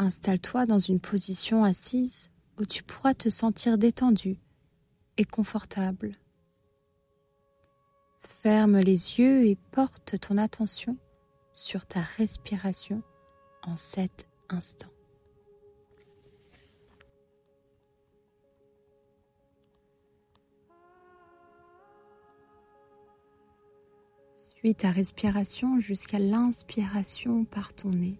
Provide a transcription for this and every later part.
Installe-toi dans une position assise où tu pourras te sentir détendu et confortable. Ferme les yeux et porte ton attention sur ta respiration en cet instant. Suis ta respiration jusqu'à l'inspiration par ton nez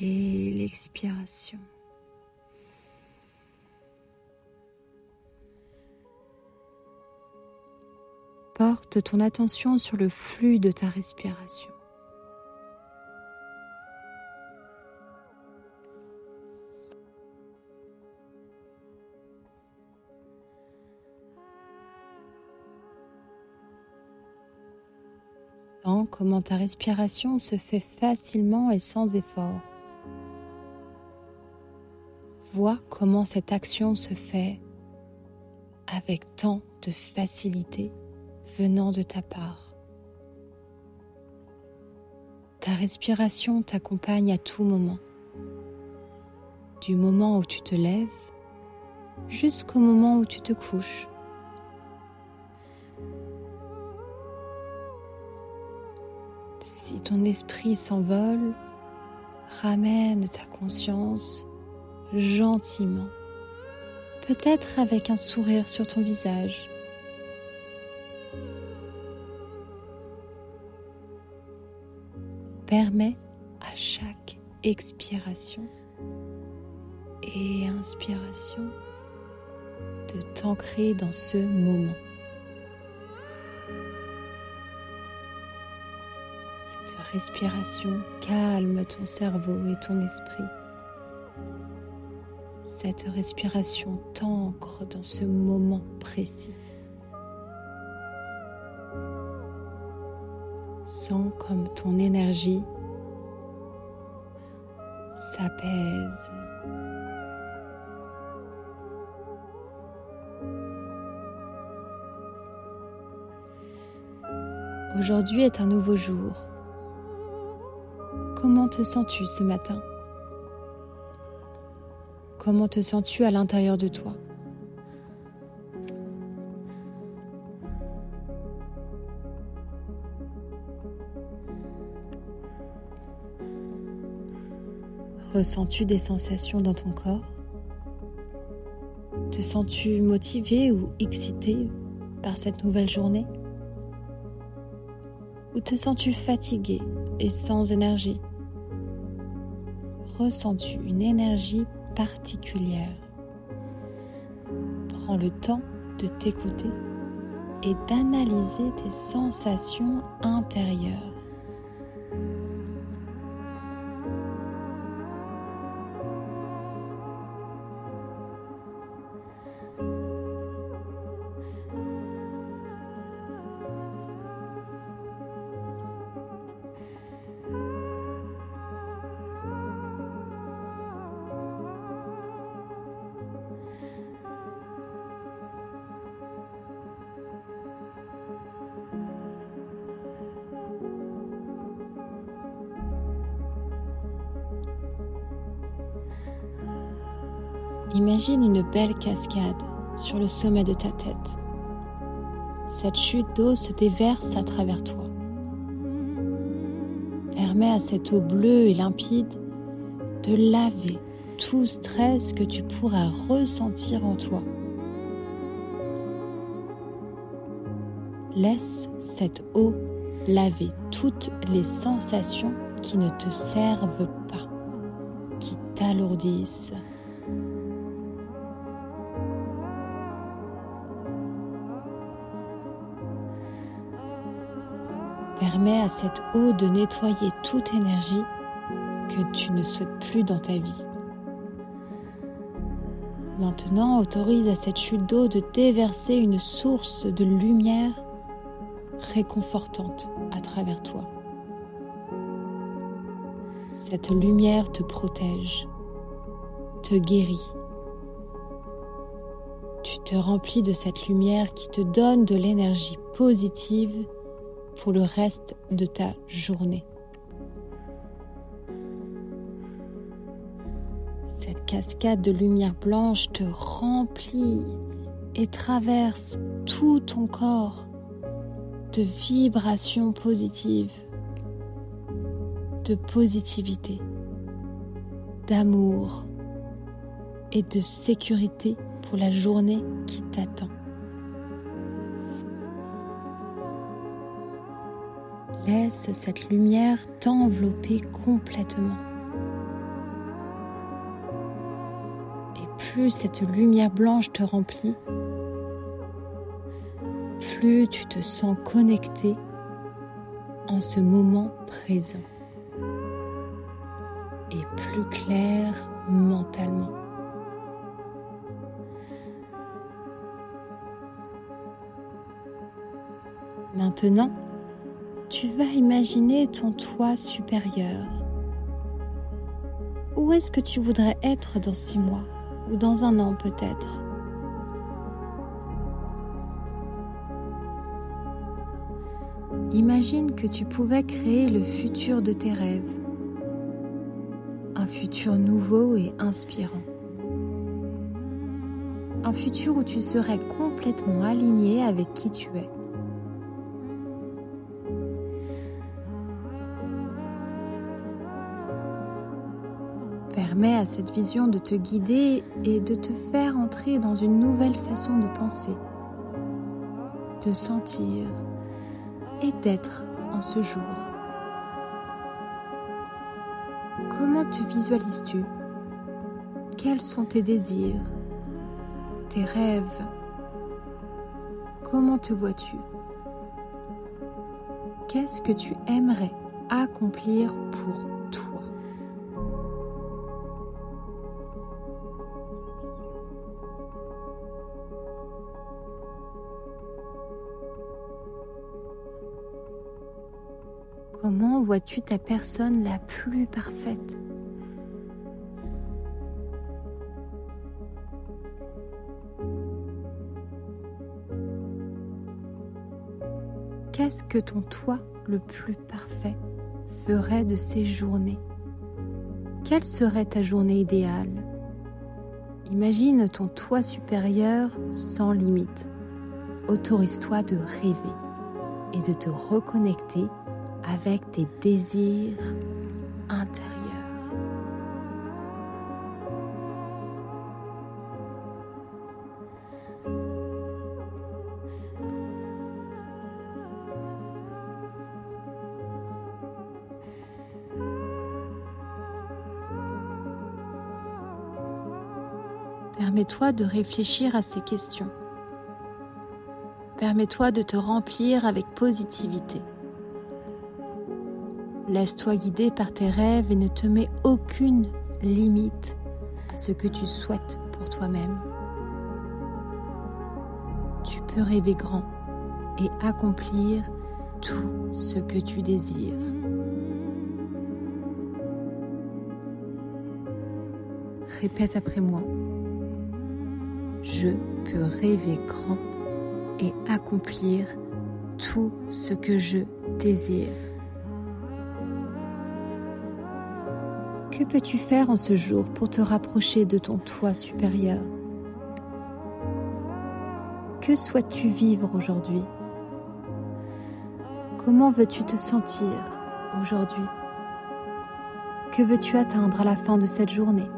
et l'expiration. Porte ton attention sur le flux de ta respiration. Sens comment ta respiration se fait facilement et sans effort. Comment cette action se fait avec tant de facilité venant de ta part. Ta respiration t'accompagne à tout moment, du moment où tu te lèves jusqu'au moment où tu te couches. Si ton esprit s'envole, ramène ta conscience gentiment, peut-être avec un sourire sur ton visage. Permets à chaque expiration et inspiration de t'ancrer dans ce moment. Cette respiration calme ton cerveau et ton esprit. Cette respiration t'ancre dans ce moment précis. Sens comme ton énergie s'apaise. Aujourd'hui est un nouveau jour. Comment te sens-tu ce matin? Comment te sens-tu à l'intérieur de toi Ressens-tu des sensations dans ton corps Te sens-tu motivé ou excité par cette nouvelle journée Ou te sens-tu fatigué et sans énergie Ressens-tu une énergie Prends le temps de t'écouter et d'analyser tes sensations intérieures. Imagine une belle cascade sur le sommet de ta tête. Cette chute d'eau se déverse à travers toi. Permets à cette eau bleue et limpide de laver tout stress que tu pourras ressentir en toi. Laisse cette eau laver toutes les sensations qui ne te servent pas, qui t'alourdissent, Permets à cette eau de nettoyer toute énergie que tu ne souhaites plus dans ta vie. Maintenant, autorise à cette chute d'eau de déverser une source de lumière réconfortante à travers toi. Cette lumière te protège, te guérit. Tu te remplis de cette lumière qui te donne de l'énergie positive pour le reste de ta journée. Cette cascade de lumière blanche te remplit et traverse tout ton corps de vibrations positives, de positivité, d'amour et de sécurité pour la journée qui t'attend. Laisse cette lumière t'envelopper complètement. Et plus cette lumière blanche te remplit, plus tu te sens connecté en ce moment présent et plus clair mentalement. Maintenant, tu vas imaginer ton toit supérieur. Où est-ce que tu voudrais être dans six mois? Ou dans un an peut-être? Imagine que tu pouvais créer le futur de tes rêves. Un futur nouveau et inspirant. Un futur où tu serais complètement aligné avec qui tu es. À cette vision de te guider et de te faire entrer dans une nouvelle façon de penser, de sentir et d'être en ce jour. Comment te visualises-tu Quels sont tes désirs Tes rêves? Comment te vois-tu? Qu'est-ce que tu aimerais accomplir pour Comment vois-tu ta personne la plus parfaite? Qu'est-ce que ton toi le plus parfait ferait de ces journées? Quelle serait ta journée idéale? Imagine ton toi supérieur sans limite. Autorise-toi de rêver et de te reconnecter avec tes désirs intérieurs. Permets-toi de réfléchir à ces questions. Permets-toi de te remplir avec positivité. Laisse-toi guider par tes rêves et ne te mets aucune limite à ce que tu souhaites pour toi-même. Tu peux rêver grand et accomplir tout ce que tu désires. Répète après moi. Je peux rêver grand et accomplir tout ce que je désire. Que peux-tu faire en ce jour pour te rapprocher de ton toi supérieur? Que souhaites-tu vivre aujourd'hui? Comment veux-tu te sentir aujourd'hui? Que veux-tu atteindre à la fin de cette journée?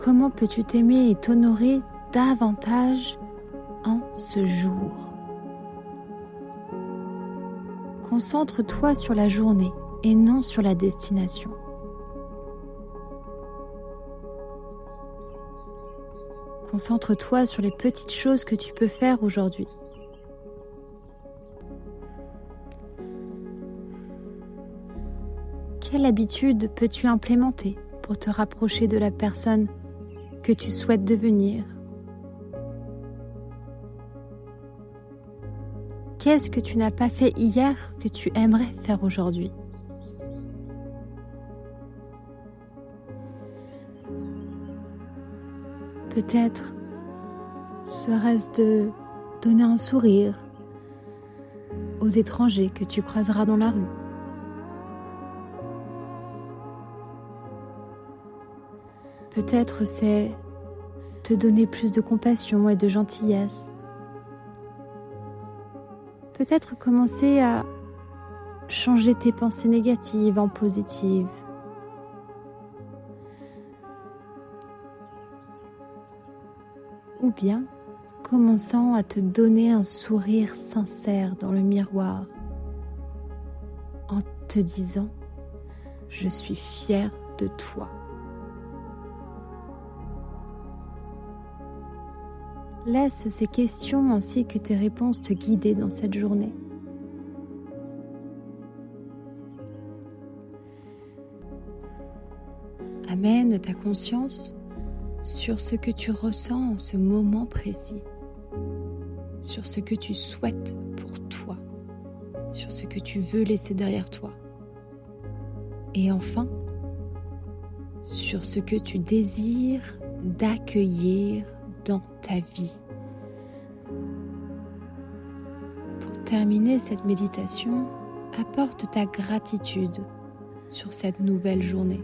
Comment peux-tu t'aimer et t'honorer davantage en ce jour? Concentre-toi sur la journée et non sur la destination. Concentre-toi sur les petites choses que tu peux faire aujourd'hui. Quelle habitude peux-tu implémenter pour te rapprocher de la personne que tu souhaites devenir? Qu'est-ce que tu n'as pas fait hier que tu aimerais faire aujourd'hui? Peut-être serait-ce de donner un sourire aux étrangers que tu croiseras dans la rue. Peut-être c'est te donner plus de compassion et de gentillesse Peut-être commencer à changer tes pensées négatives en positives. Ou bien commençant à te donner un sourire sincère dans le miroir en te disant ⁇ Je suis fière de toi ⁇ Laisse ces questions ainsi que tes réponses te guider dans cette journée. Amène ta conscience sur ce que tu ressens en ce moment précis, sur ce que tu souhaites pour toi, sur ce que tu veux laisser derrière toi. Et enfin, sur ce que tu désires d'accueillir ta vie. Pour terminer cette méditation, apporte ta gratitude sur cette nouvelle journée.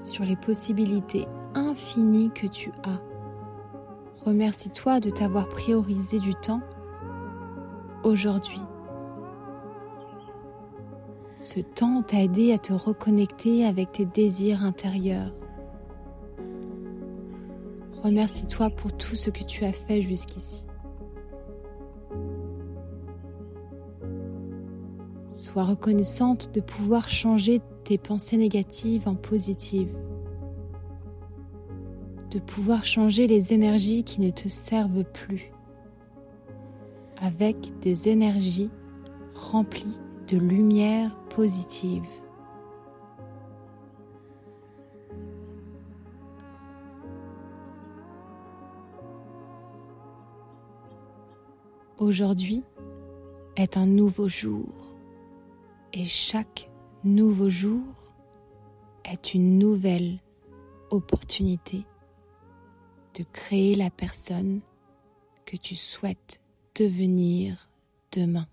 sur les possibilités infinies que tu as. Remercie-toi de t'avoir priorisé du temps aujourd'hui ce temps t'a aidé à te reconnecter avec tes désirs intérieurs. Remercie-toi pour tout ce que tu as fait jusqu'ici. Sois reconnaissante de pouvoir changer tes pensées négatives en positives. De pouvoir changer les énergies qui ne te servent plus avec des énergies remplies de lumière Aujourd'hui est un nouveau jour et chaque nouveau jour est une nouvelle opportunité de créer la personne que tu souhaites devenir demain.